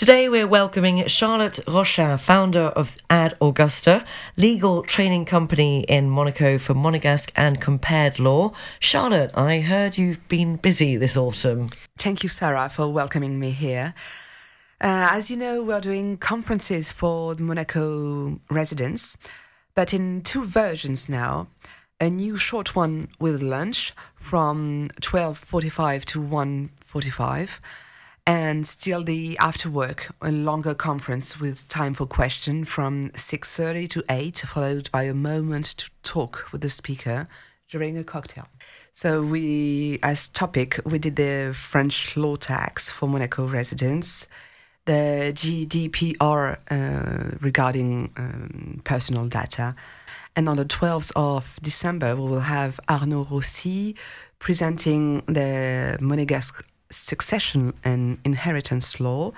Today we're welcoming Charlotte Rochin, founder of Ad Augusta, legal training company in Monaco for Monegasque and compared law. Charlotte, I heard you've been busy this autumn. Thank you, Sarah, for welcoming me here. Uh, as you know, we're doing conferences for the Monaco residents, but in two versions now. A new short one with lunch from 12:45 to 1:45 and still the after work a longer conference with time for question from 6.30 to 8 followed by a moment to talk with the speaker during a cocktail. So we as topic we did the french law tax for monaco residents the gdpr uh, regarding um, personal data. And on the 12th of december we will have arnaud rossi presenting the monegasque succession and inheritance law,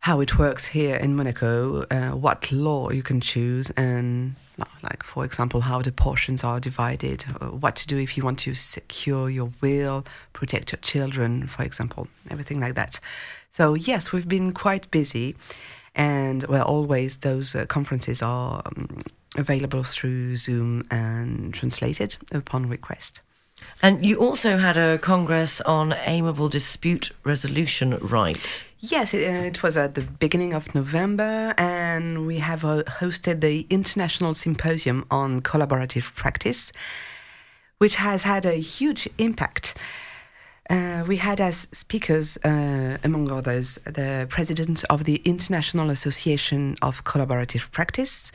how it works here in Monaco, uh, what law you can choose, and like for example how the portions are divided, uh, what to do if you want to secure your will, protect your children, for example, everything like that. So yes, we've been quite busy, and well, always those uh, conferences are um, available through Zoom and translated upon request. And you also had a congress on amiable dispute resolution right. Yes, it, uh, it, was at the beginning of November, and we have uh, hosted the International Symposium on Collaborative Practice, which has had a huge impact. Uh, we had as speakers, uh, among others, the president of the International Association of Collaborative Practice,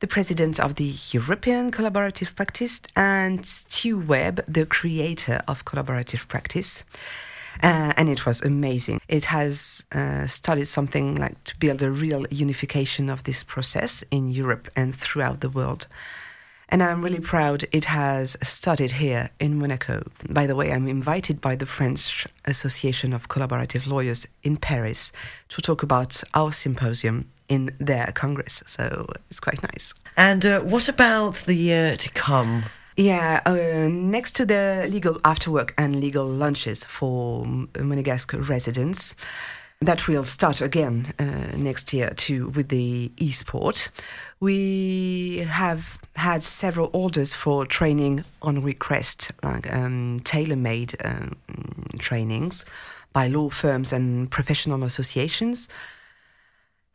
the president of the European Collaborative Practice, and Stu Webb, the creator of Collaborative Practice. Uh, and it was amazing. It has uh, started something like to build a real unification of this process in Europe and throughout the world. And I'm really proud it has started here in Monaco. By the way, I'm invited by the French Association of Collaborative Lawyers in Paris to talk about our symposium in their Congress. So it's quite nice. And uh, what about the year to come? Yeah, uh, next to the legal afterwork and legal lunches for Monegasque residents, that will start again uh, next year too with the e-sport. We have had several orders for training on request, like um, tailor-made um, trainings by law firms and professional associations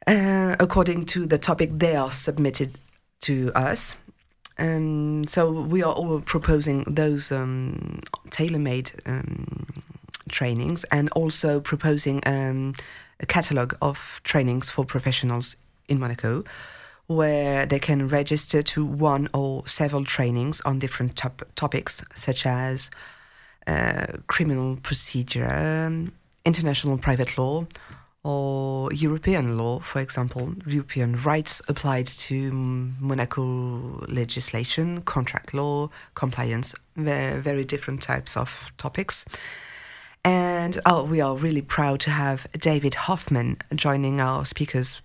uh, according to the topic they are submitted to us. And so we are all proposing those um, tailor-made um, trainings and also proposing um, a catalogue of trainings for professionals in Monaco where they can register to one or several trainings on different top topics such as uh, criminal procedure, um, international private law, or European law, for example, European rights applied to Monaco legislation, contract law, compliance, very, different types of topics. And oh, we are really proud to have David Hoffman joining our speakers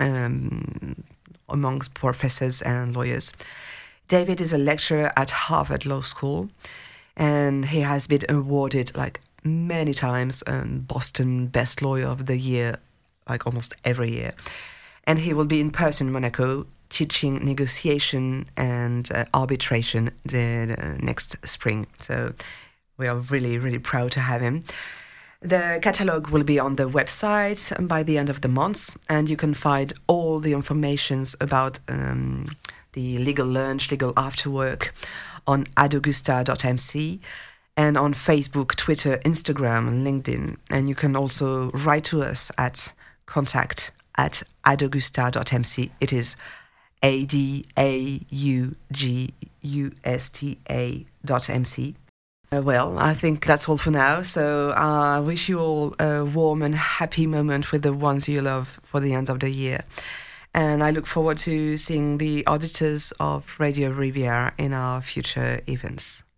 um, amongst professors and lawyers. David is a lecturer at Harvard Law School, and he has been awarded like many times um, Boston Best Lawyer of the Year, like almost every year. And he will be in person in Monaco teaching negotiation and uh, arbitration the, the next spring. So we are really, really proud to have him. The catalog will be on the website by the end of the month, and you can find all the informations about um, the legal lunch, legal after work on adaugusta.mc and on Facebook, Twitter, Instagram, and LinkedIn. And you can also write to us at contact at adaugusta.mc. It is A D A U G U S T A dot MC. Uh, well, I think that's all for now. So uh, I wish you all a warm and happy moment with the ones you love for the end of the year. And I look forward to seeing the auditors of Radio Riviera in our future events.